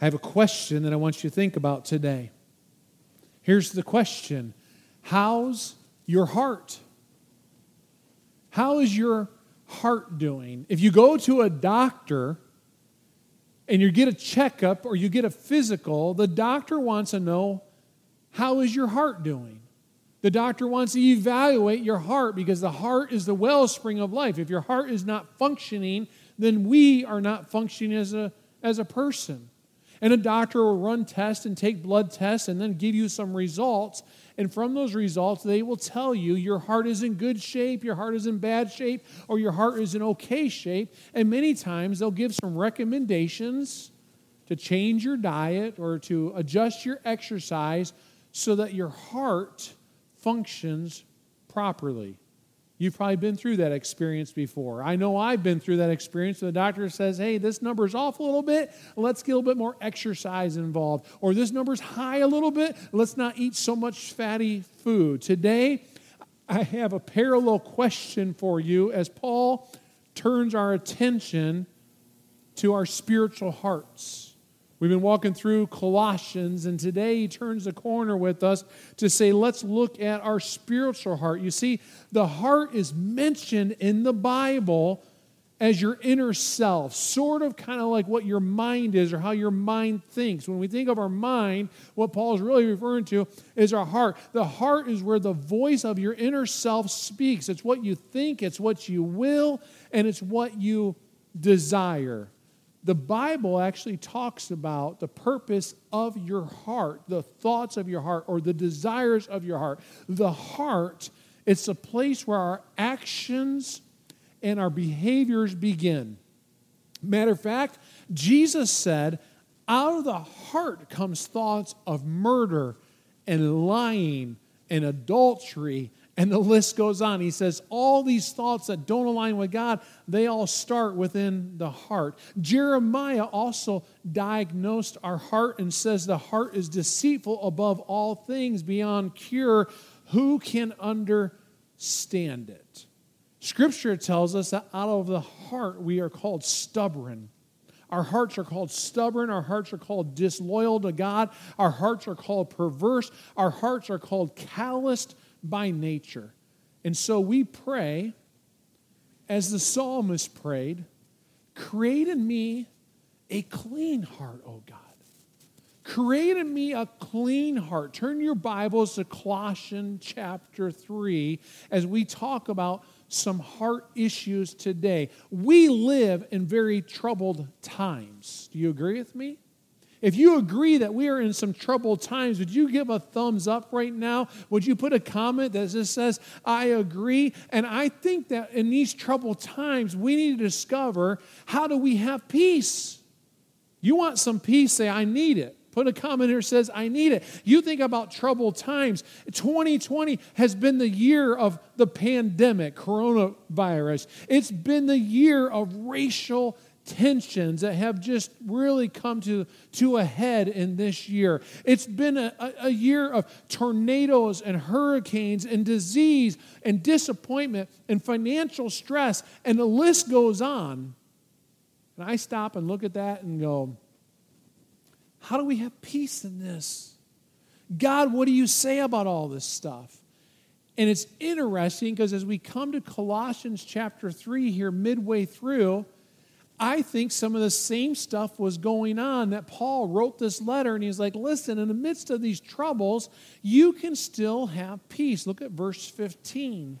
I have a question that I want you to think about today. Here's the question How's your heart? How is your heart doing? If you go to a doctor and you get a checkup or you get a physical, the doctor wants to know how is your heart doing? The doctor wants to evaluate your heart because the heart is the wellspring of life. If your heart is not functioning, then we are not functioning as a, as a person. And a doctor will run tests and take blood tests and then give you some results. And from those results, they will tell you your heart is in good shape, your heart is in bad shape, or your heart is in okay shape. And many times they'll give some recommendations to change your diet or to adjust your exercise so that your heart functions properly. You've probably been through that experience before. I know I've been through that experience. The doctor says, hey, this number's off a little bit. Let's get a little bit more exercise involved. Or this number's high a little bit. Let's not eat so much fatty food. Today, I have a parallel question for you as Paul turns our attention to our spiritual hearts. We've been walking through Colossians, and today he turns the corner with us to say, let's look at our spiritual heart. You see, the heart is mentioned in the Bible as your inner self, sort of kind of like what your mind is or how your mind thinks. When we think of our mind, what Paul is really referring to is our heart. The heart is where the voice of your inner self speaks. It's what you think, it's what you will, and it's what you desire the Bible actually talks about the purpose of your heart, the thoughts of your heart, or the desires of your heart. The heart, it's a place where our actions and our behaviors begin. Matter of fact, Jesus said, out of the heart comes thoughts of murder and lying and adultery and the list goes on. He says, all these thoughts that don't align with God, they all start within the heart. Jeremiah also diagnosed our heart and says the heart is deceitful above all things beyond cure. Who can understand it? Scripture tells us that out of the heart we are called stubborn. Our hearts are called stubborn. Our hearts are called disloyal to God. Our hearts are called perverse. Our hearts are called calloused by nature. And so we pray, as the psalmist prayed, create in me a clean heart, O God. Create in me a clean heart. Turn your Bibles to Colossians chapter 3 as we talk about some heart issues today. We live in very troubled times. Do you agree with me? If you agree that we are in some troubled times, would you give a thumbs up right now? Would you put a comment that just says, I agree? And I think that in these troubled times, we need to discover how do we have peace? You want some peace? Say, I need it. Put a comment here says, I need it. You think about troubled times. 2020 has been the year of the pandemic, coronavirus. It's been the year of racial tensions that have just really come to, to a head in this year. It's been a, a year of tornadoes and hurricanes and disease and disappointment and financial stress, and the list goes on. And I stop and look at that and go, how do we have peace in this? God, what do you say about all this stuff? And it's interesting because as we come to Colossians chapter 3 here, midway through, I think some of the same stuff was going on that Paul wrote this letter and he's like, listen, in the midst of these troubles, you can still have peace. Look at verse 15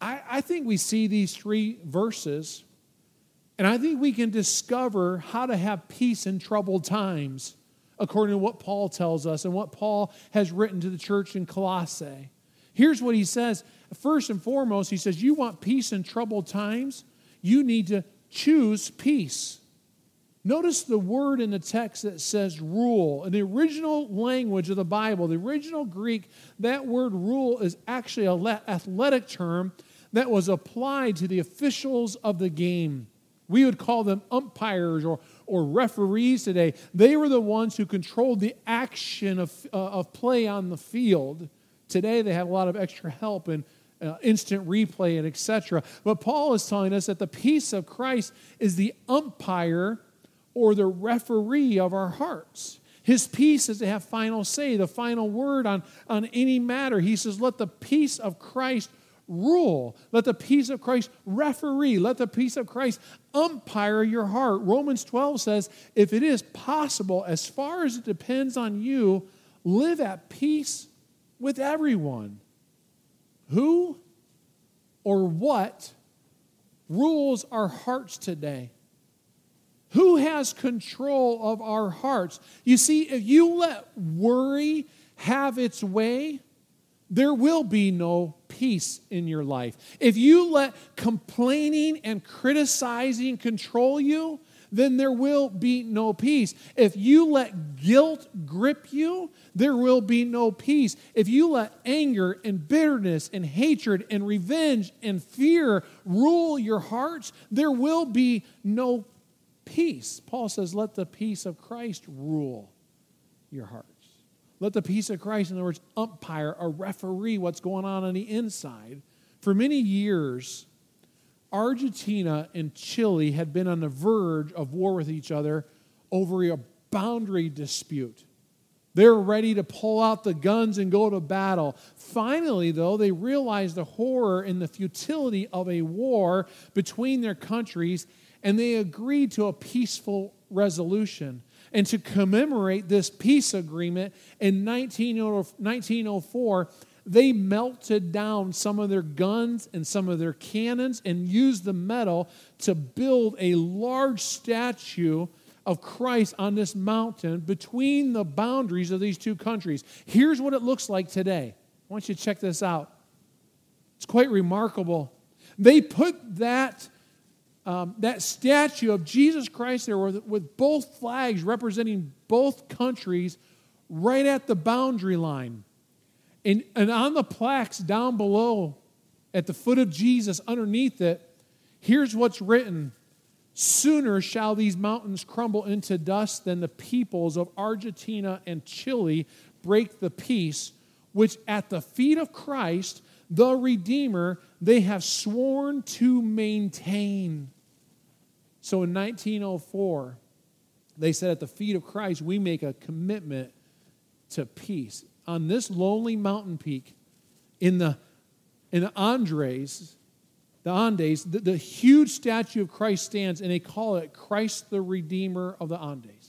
I, I think we see these three verses, and I think we can discover how to have peace in troubled times according to what Paul tells us and what Paul has written to the church in Colossae. Here's what he says. First and foremost, he says, You want peace in troubled times? You need to choose peace. Notice the word in the text that says rule. In the original language of the Bible, the original Greek, that word rule is actually an athletic term that was applied to the officials of the game. We would call them umpires or, or referees today. They were the ones who controlled the action of, uh, of play on the field. Today, they have a lot of extra help and uh, instant replay and etc. But Paul is telling us that the peace of Christ is the umpire or the referee of our hearts. His peace is to have final say, the final word on, on any matter. He says, Let the peace of Christ rule. Let the peace of Christ referee. Let the peace of Christ umpire your heart. Romans 12 says, If it is possible, as far as it depends on you, live at peace with everyone. Who or what rules our hearts today? Who has control of our hearts? You see, if you let worry have its way, there will be no peace in your life. If you let complaining and criticizing control you, then there will be no peace. If you let guilt grip you, there will be no peace. If you let anger and bitterness and hatred and revenge and fear rule your hearts, there will be no peace. Paul says, let the peace of Christ rule your hearts. Let the peace of Christ, in other words, umpire a referee what's going on on the inside. For many years, Argentina and Chile had been on the verge of war with each other over a boundary dispute. They were ready to pull out the guns and go to battle. Finally, though, they realized the horror and the futility of a war between their countries and they agreed to a peaceful resolution. And to commemorate this peace agreement in 1904, they melted down some of their guns and some of their cannons and used the metal to build a large statue of Christ on this mountain between the boundaries of these two countries. Here's what it looks like today. I want you to check this out. It's quite remarkable. They put that um, that statue of Jesus Christ there with, with both flags representing both countries right at the boundary line. And, and on the plaques down below, at the foot of Jesus, underneath it, here's what's written Sooner shall these mountains crumble into dust than the peoples of Argentina and Chile break the peace which at the feet of Christ, the Redeemer, they have sworn to maintain. So in 1904, they said at the feet of Christ, we make a commitment to peace. On this lonely mountain peak in the, in the Andres, the Andes, the, the huge statue of Christ stands, and they call it Christ the Redeemer of the Andes.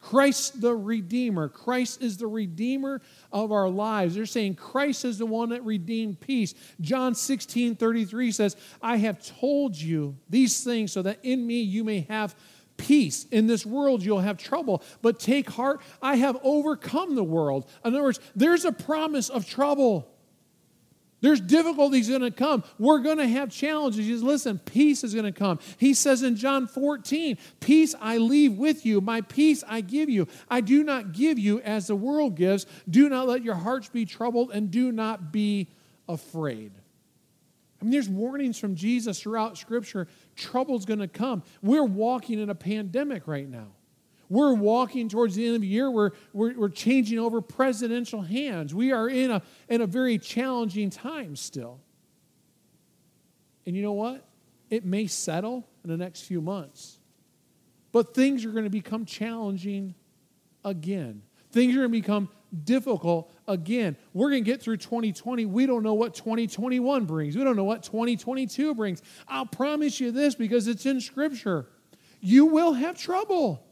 Christ the Redeemer. Christ is the Redeemer of our lives. They're saying Christ is the one that redeemed peace. John 16 33 says, I have told you these things so that in me you may have peace. In this world you'll have trouble, but take heart, I have overcome the world. In other words, there's a promise of trouble. There's difficulties going to come. We're going to have challenges. He says, listen, peace is going to come. He says in John 14, Peace I leave with you, my peace I give you. I do not give you as the world gives. Do not let your hearts be troubled and do not be afraid. I mean, there's warnings from Jesus throughout Scripture. Trouble's going to come. We're walking in a pandemic right now. We're walking towards the end of the year. We're, we're, we're changing over presidential hands. We are in a, in a very challenging time still. And you know what? It may settle in the next few months. But things are going to become challenging again. Things are going to become difficult again. We're going to get through 2020. We don't know what 2021 brings. We don't know what 2022 brings. I'll promise you this because it's in Scripture. You will have trouble.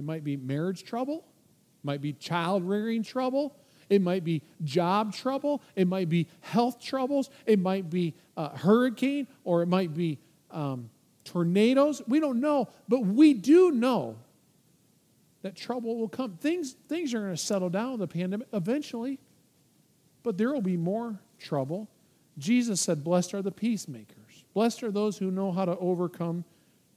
It might be marriage trouble, it might be child rearing trouble, it might be job trouble, it might be health troubles, it might be a hurricane, or it might be um, tornadoes. We don't know, but we do know that trouble will come. Things, things are going to settle down with the pandemic eventually, but there will be more trouble. Jesus said, Blessed are the peacemakers. Blessed are those who know how to overcome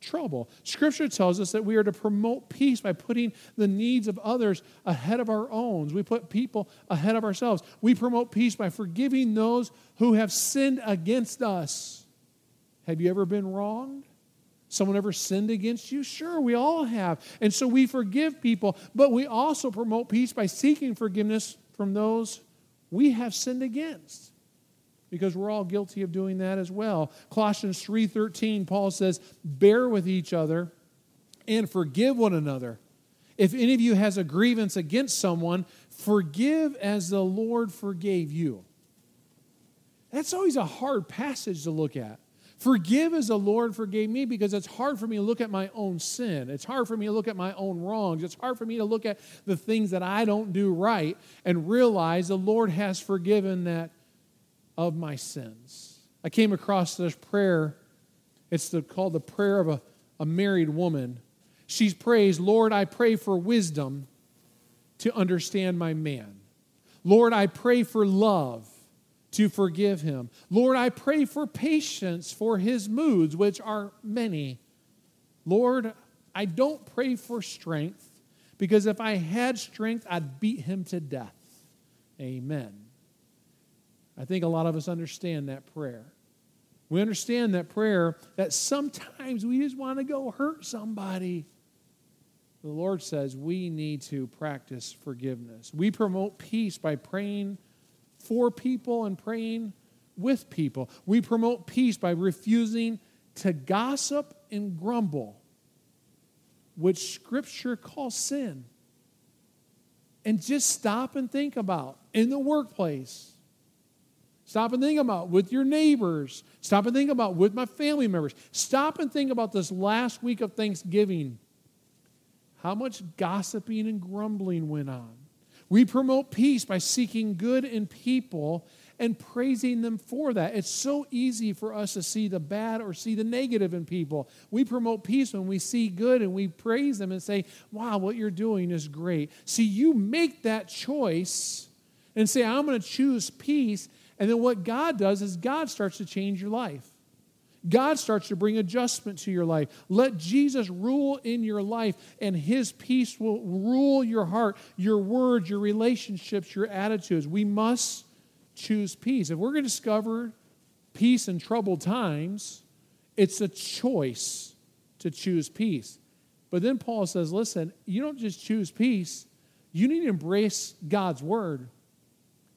trouble. Scripture tells us that we are to promote peace by putting the needs of others ahead of our own. We put people ahead of ourselves. We promote peace by forgiving those who have sinned against us. Have you ever been wronged? Someone ever sinned against you? Sure, we all have. And so we forgive people, but we also promote peace by seeking forgiveness from those we have sinned against because we're all guilty of doing that as well. Colossians 3:13 Paul says, "Bear with each other and forgive one another. If any of you has a grievance against someone, forgive as the Lord forgave you." That's always a hard passage to look at. Forgive as the Lord forgave me because it's hard for me to look at my own sin. It's hard for me to look at my own wrongs. It's hard for me to look at the things that I don't do right and realize the Lord has forgiven that of my sins. I came across this prayer. It's the, called the prayer of a, a married woman. She prays, Lord, I pray for wisdom to understand my man. Lord, I pray for love to forgive him. Lord, I pray for patience for his moods, which are many. Lord, I don't pray for strength because if I had strength, I'd beat him to death. Amen. I think a lot of us understand that prayer. We understand that prayer that sometimes we just want to go hurt somebody. The Lord says we need to practice forgiveness. We promote peace by praying for people and praying with people. We promote peace by refusing to gossip and grumble, which Scripture calls sin. And just stop and think about in the workplace Stop and think about with your neighbors. Stop and think about with my family members. Stop and think about this last week of Thanksgiving. How much gossiping and grumbling went on. We promote peace by seeking good in people and praising them for that. It's so easy for us to see the bad or see the negative in people. We promote peace when we see good and we praise them and say, Wow, what you're doing is great. See, you make that choice and say, I'm going to choose peace and then what God does is God starts to change your life. God starts to bring adjustment to your life. Let Jesus rule in your life, and His peace will rule your heart, your words, your relationships, your attitudes. We must choose peace. If we're going to discover peace in troubled times, it's a choice to choose peace. But then Paul says, listen, you don't just choose peace, you need to embrace God's word.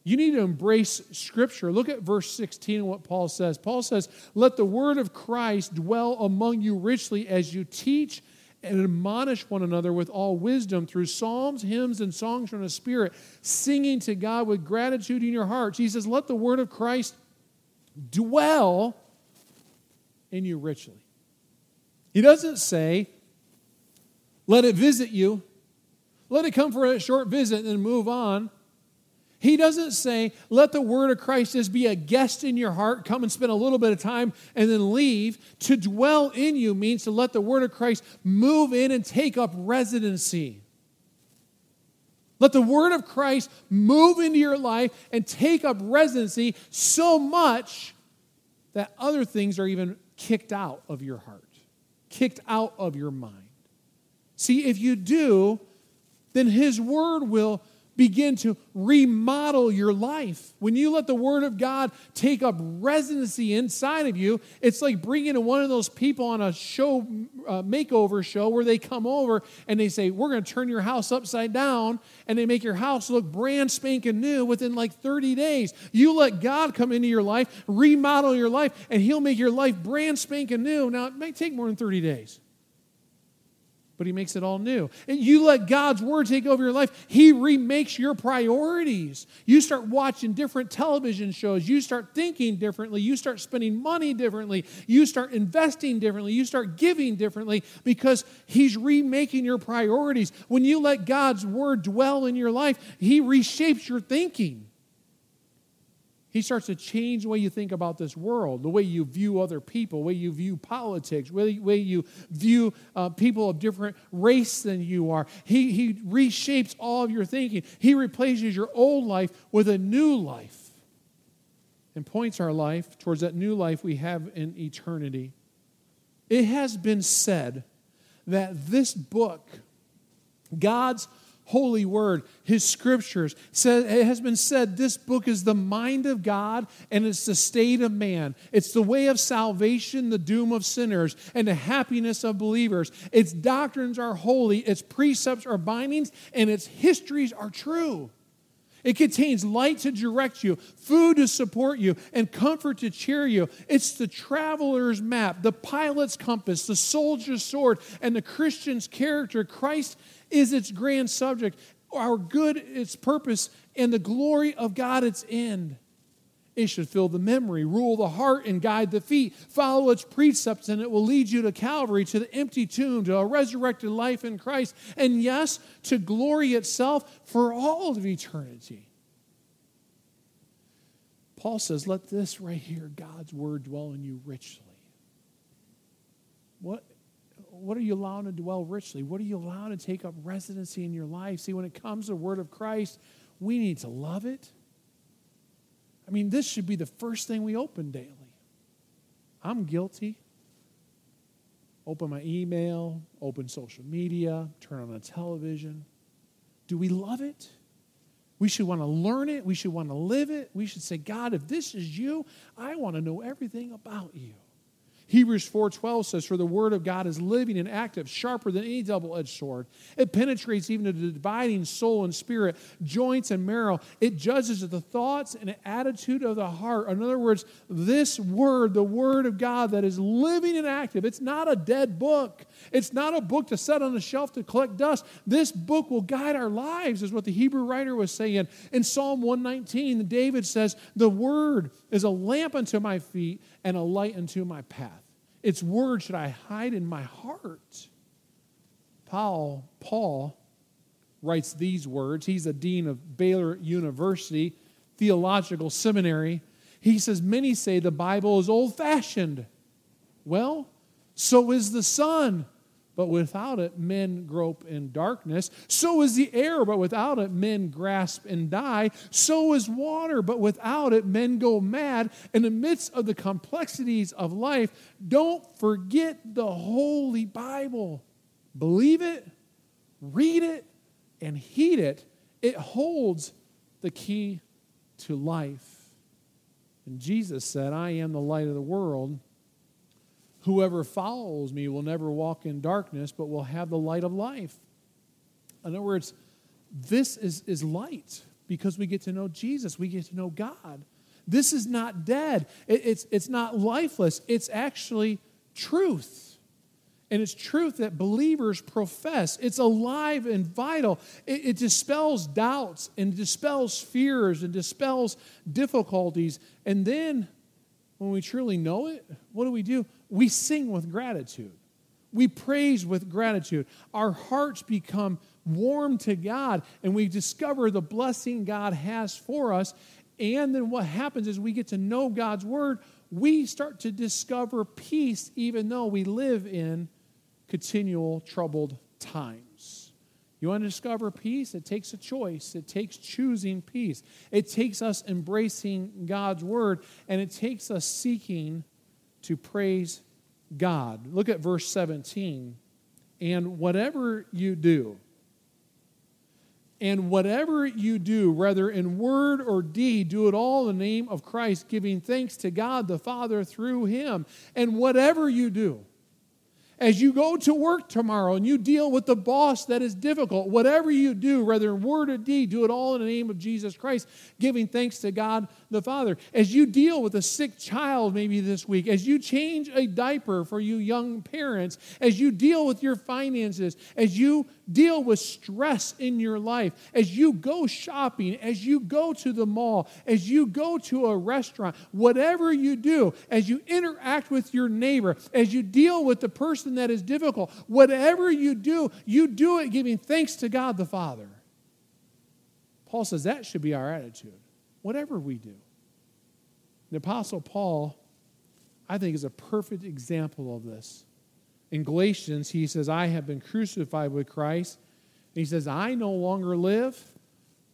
You need to embrace Scripture. Look at verse 16 and what Paul says. Paul says, Let the word of Christ dwell among you richly as you teach and admonish one another with all wisdom through psalms, hymns, and songs from the Spirit, singing to God with gratitude in your hearts. He says, Let the word of Christ dwell in you richly. He doesn't say, Let it visit you. Let it come for a short visit and then move on. He doesn't say, let the word of Christ just be a guest in your heart, come and spend a little bit of time and then leave. To dwell in you means to let the word of Christ move in and take up residency. Let the word of Christ move into your life and take up residency so much that other things are even kicked out of your heart, kicked out of your mind. See, if you do, then his word will begin to remodel your life. When you let the Word of God take up residency inside of you, it's like bringing in one of those people on a show, uh, makeover show, where they come over and they say, We're going to turn your house upside down, and they make your house look brand spanking new within like 30 days. You let God come into your life, remodel your life, and He'll make your life brand spanking new. Now, it might take more than 30 days but he makes it all new. And you let God's word take over your life, he remakes your priorities. You start watching different television shows, you start thinking differently, you start spending money differently, you start investing differently, you start giving differently because he's remaking your priorities. When you let God's word dwell in your life, he reshapes your thinking. He starts to change the way you think about this world, the way you view other people, the way you view politics, the way you view uh, people of different race than you are. He, he reshapes all of your thinking. He replaces your old life with a new life and points our life towards that new life we have in eternity. It has been said that this book, God's holy word, his scriptures. Said, it has been said this book is the mind of God and it's the state of man. It's the way of salvation, the doom of sinners, and the happiness of believers. Its doctrines are holy, its precepts are bindings, and its histories are true. It contains light to direct you, food to support you, and comfort to cheer you. It's the traveler's map, the pilot's compass, the soldier's sword, and the Christian's character. Christ is its grand subject, our good its purpose, and the glory of God its end. It should fill the memory, rule the heart, and guide the feet. Follow its precepts, and it will lead you to Calvary, to the empty tomb, to a resurrected life in Christ, and yes, to glory itself for all of eternity. Paul says, Let this right here, God's word, dwell in you richly. What, what are you allowing to dwell richly? What are you allowing to take up residency in your life? See, when it comes to the word of Christ, we need to love it I mean, this should be the first thing we open daily. I'm guilty. Open my email, open social media, turn on the television. Do we love it? We should want to learn it. We should want to live it. We should say, God, if this is you, I want to know everything about you. Hebrews 4:12 says for the word of God is living and active sharper than any double-edged sword. It penetrates even to the dividing soul and spirit joints and marrow. It judges the thoughts and attitude of the heart. In other words this word the word of God that is living and active it's not a dead book. It's not a book to set on the shelf to collect dust. This book will guide our lives is what the Hebrew writer was saying. In Psalm 119 David says the word is a lamp unto my feet and a light unto my path. Its word should I hide in my heart. Paul, Paul writes these words. He's a dean of Baylor University Theological Seminary. He says, Many say the Bible is old fashioned. Well, so is the sun but without it men grope in darkness. So is the air, but without it men grasp and die. So is water, but without it men go mad. In the midst of the complexities of life, don't forget the Holy Bible. Believe it, read it, and heed it. It holds the key to life. And Jesus said, I am the light of the world. Whoever follows me will never walk in darkness, but will have the light of life. In other words, this is, is light because we get to know Jesus, we get to know God. This is not dead, it, it's, it's not lifeless, it's actually truth. And it's truth that believers profess. It's alive and vital. It, it, dispels doubts and dispels fears and dispels difficulties. And then when we truly know it, what do we do? We sing with gratitude. We praise with gratitude. Our hearts become warm to God and we discover the blessing God has for us. And then what happens is we get to know God's word. We start to discover peace even though we live in continual troubled times. You want to discover peace? It takes a choice. It takes choosing peace. It takes us embracing God's word, and it takes us seeking to praise God. Look at verse 17. And whatever you do, and whatever you do, whether in word or deed, do it all in the name of Christ, giving thanks to God the Father through him. And whatever you do, as you go to work tomorrow and you deal with the boss that is difficult, whatever you do, whether in word or deed, do it all in the name of Jesus Christ, giving thanks to God the Father. As you deal with a sick child maybe this week, as you change a diaper for you young parents, as you deal with your finances, as you deal with stress in your life, as you go shopping, as you go to the mall, as you go to a restaurant, whatever you do, as you interact with your neighbor, as you deal with the person that is difficult, whatever you do, you do it giving thanks to God the Father. Paul says that should be our attitude, whatever we do. The Apostle Paul, I think, is a perfect example of this. In Galatians, he says, I have been crucified with Christ. And he says, I no longer live,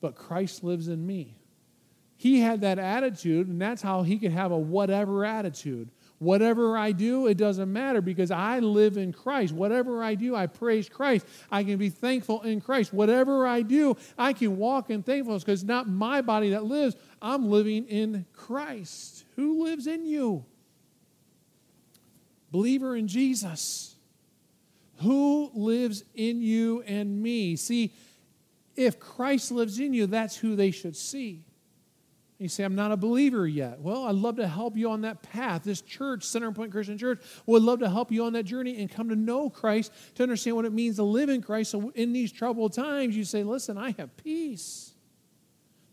but Christ lives in me. He had that attitude, and that's how he could have a whatever attitude. Whatever I do, it doesn't matter because I live in Christ. Whatever I do, I praise Christ. I can be thankful in Christ. Whatever I do, I can walk in thankfulness because it's not my body that lives. I'm living in Christ. Who lives in you? Believer in Jesus. Who lives in you and me? See, if Christ lives in you, that's who they should see. You say, I'm not a believer yet. Well, I'd love to help you on that path. This church, Center Point Christian Church, would love to help you on that journey and come to know Christ, to understand what it means to live in Christ. So in these troubled times, you say, Listen, I have peace.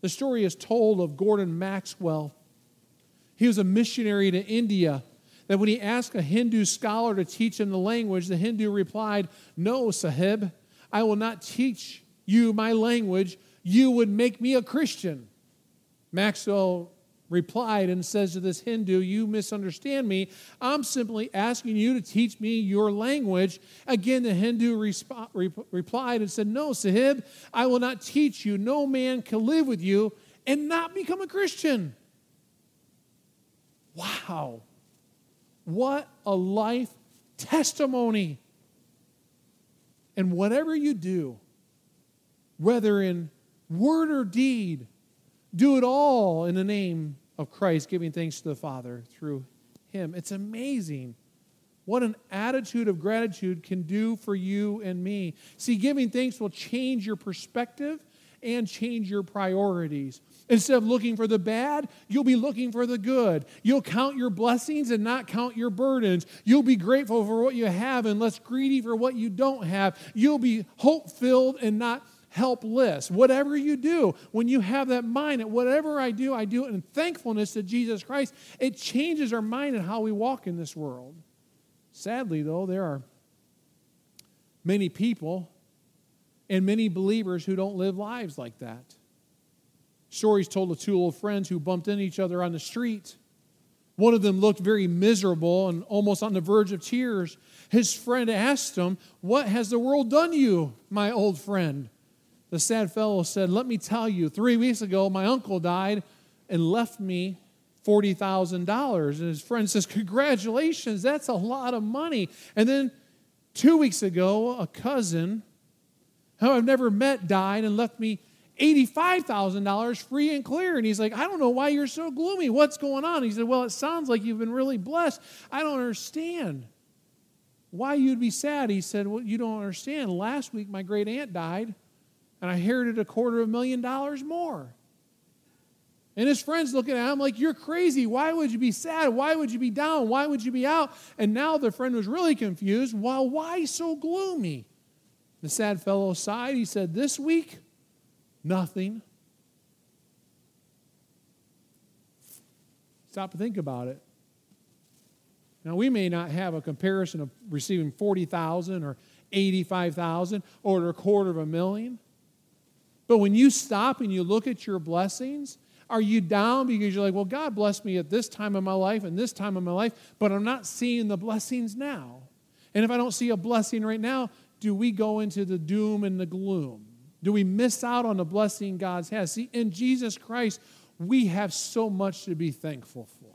The story is told of Gordon Maxwell. He was a missionary to India. That when he asked a Hindu scholar to teach him the language, the Hindu replied, No, Sahib, I will not teach you my language. You would make me a Christian. Maxwell replied and says to this Hindu, You misunderstand me. I'm simply asking you to teach me your language. Again, the Hindu resp- replied and said, No, Sahib, I will not teach you. No man can live with you and not become a Christian. Wow. What a life testimony. And whatever you do, whether in word or deed, do it all in the name of Christ, giving thanks to the Father through Him. It's amazing what an attitude of gratitude can do for you and me. See, giving thanks will change your perspective and change your priorities. Instead of looking for the bad, you'll be looking for the good. You'll count your blessings and not count your burdens. You'll be grateful for what you have and less greedy for what you don't have. You'll be hope filled and not helpless. Whatever you do, when you have that mind that whatever I do, I do it in thankfulness to Jesus Christ, it changes our mind and how we walk in this world. Sadly, though, there are many people and many believers who don't live lives like that. Stories told of two old friends who bumped into each other on the street. One of them looked very miserable and almost on the verge of tears. His friend asked him, What has the world done you, my old friend? The sad fellow said, Let me tell you, three weeks ago, my uncle died and left me $40,000. And his friend says, Congratulations, that's a lot of money. And then two weeks ago, a cousin who I've never met died and left me $85,000 free and clear. And he's like, I don't know why you're so gloomy. What's going on? He said, Well, it sounds like you've been really blessed. I don't understand why you'd be sad. He said, Well, you don't understand. Last week, my great aunt died and I inherited a quarter of a million dollars more. And his friends looking at him like, You're crazy. Why would you be sad? Why would you be down? Why would you be out? And now the friend was really confused. Well, why so gloomy? The sad fellow sighed. He said, This week, nothing. Stop and think about it. Now, we may not have a comparison of receiving 40,000 or 85,000 or a quarter of a million. But when you stop and you look at your blessings, are you down because you're like, well, God blessed me at this time of my life and this time of my life, but I'm not seeing the blessings now? And if I don't see a blessing right now, do we go into the doom and the gloom? Do we miss out on the blessing God has? See, in Jesus Christ, we have so much to be thankful for.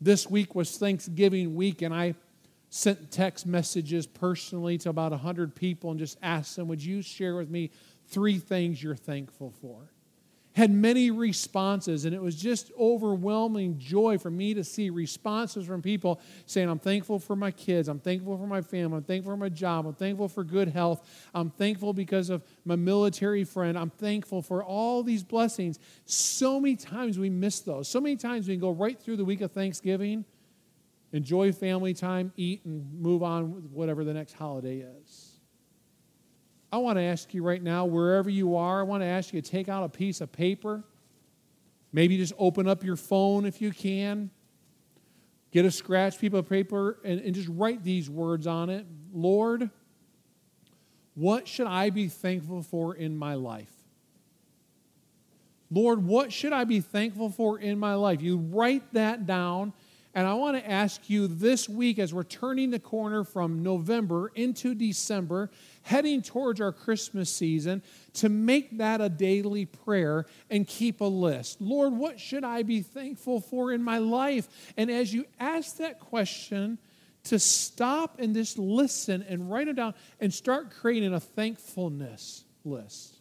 This week was Thanksgiving week, and I sent text messages personally to about 100 people and just asked them, Would you share with me three things you're thankful for? Had many responses, and it was just overwhelming joy for me to see responses from people saying, I'm thankful for my kids, I'm thankful for my family, I'm thankful for my job, I'm thankful for good health, I'm thankful because of my military friend, I'm thankful for all these blessings. So many times we miss those. So many times we can go right through the week of Thanksgiving enjoy family time, eat, and move on with whatever the next holiday is. I want to ask you right now, wherever you are, I want to ask you to take out a piece of paper. Maybe just open up your phone if you can. Get a scratch piece of paper and, and just write these words on it Lord, what should I be thankful for in my life? Lord, what should I be thankful for in my life? You write that down And I want to ask you this week, as we're turning the corner from November into December, heading towards our Christmas season, to make that a daily prayer and keep a list. Lord, what should I be thankful for in my life? And as you ask that question, to stop and just listen and write it down and start creating a thankfulness list.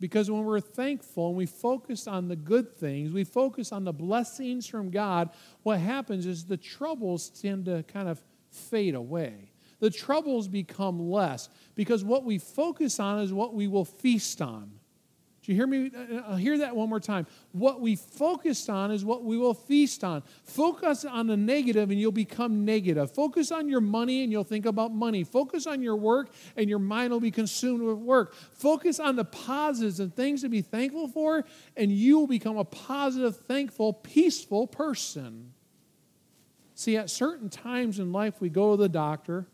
Because when we're thankful and we focus on the good things, we focus on the blessings from God, what happens is the troubles tend to kind of fade away. The troubles become less because what we focus on is what we will feast on you hear me? I'll hear that one more time. What we focus on is what we will feast on. Focus on the negative and you'll become negative. Focus on your money and you'll think about money. Focus on your work and your mind will be consumed with work. Focus on the positives and things to be thankful for and you will become a positive, thankful, peaceful person. See, at certain times in life, we go to the doctor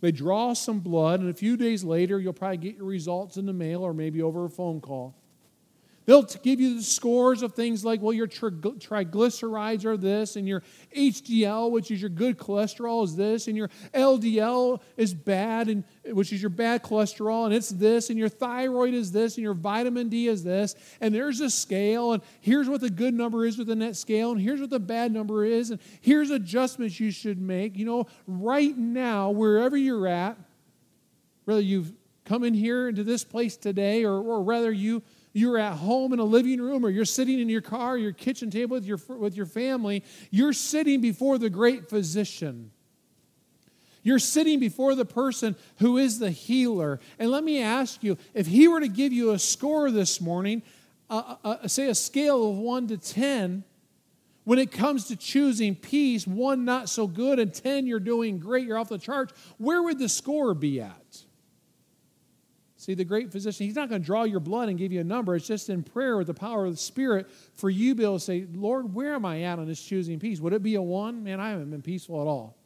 they draw some blood, and a few days later, you'll probably get your results in the mail or maybe over a phone call. They'll give you the scores of things like, well, your triglycerides are this, and your HDL, which is your good cholesterol, is this, and your LDL is bad, and which is your bad cholesterol, and it's this, and your thyroid is this, and your vitamin D is this, and there's a scale, and here's what the good number is within that scale, and here's what the bad number is, and here's adjustments you should make. You know, right now, wherever you're at, whether you've come in here into this place today, or, or whether you you're at home in a living room or you're sitting in your car, your kitchen table with your, with your family, you're sitting before the great physician. You're sitting before the person who is the healer. And let me ask you if he were to give you a score this morning, uh, uh, say a scale of 1 to 10, when it comes to choosing peace, one not so good, and 10 you're doing great, you're off the charts, where would the score be at? See, the great physician, he's not going to draw your blood and give you a number. It's just in prayer with the power of the Spirit for you to be able to say, Lord, where am I at on this choosing peace? Would it be a one? Man, I haven't been peaceful at all.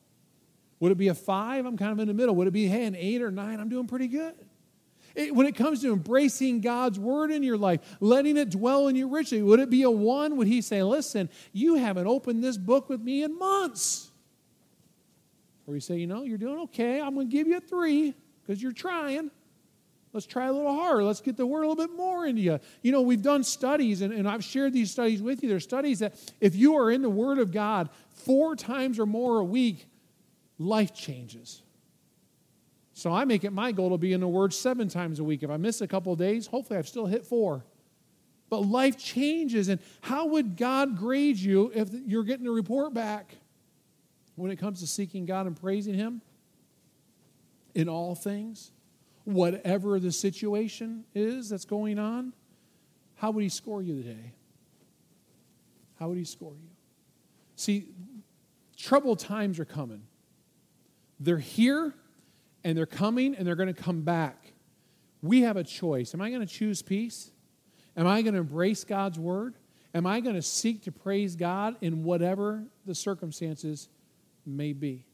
Would it be a five? I'm kind of in the middle. Would it be, hey, an eight or nine? I'm doing pretty good. It, when it comes to embracing God's word in your life, letting it dwell in you richly, would it be a one? Would he say, listen, you haven't opened this book with me in months? Or you say, you know, you're doing okay. I'm going to give you a three because you're trying. Let's try a little harder. Let's get the word a little bit more into you. You know, we've done studies, and, and I've shared these studies with you. There's studies that if you are in the Word of God four times or more a week, life changes. So I make it my goal to be in the Word seven times a week. If I miss a couple days, hopefully I've still hit four. But life changes, and how would God grade you if you're getting a report back when it comes to seeking God and praising Him in all things? Whatever the situation is that's going on, how would he score you today? How would he score you? See, troubled times are coming. They're here and they're coming and they're going to come back. We have a choice. Am I going to choose peace? Am I going to embrace God's word? Am I going to seek to praise God in whatever the circumstances may be?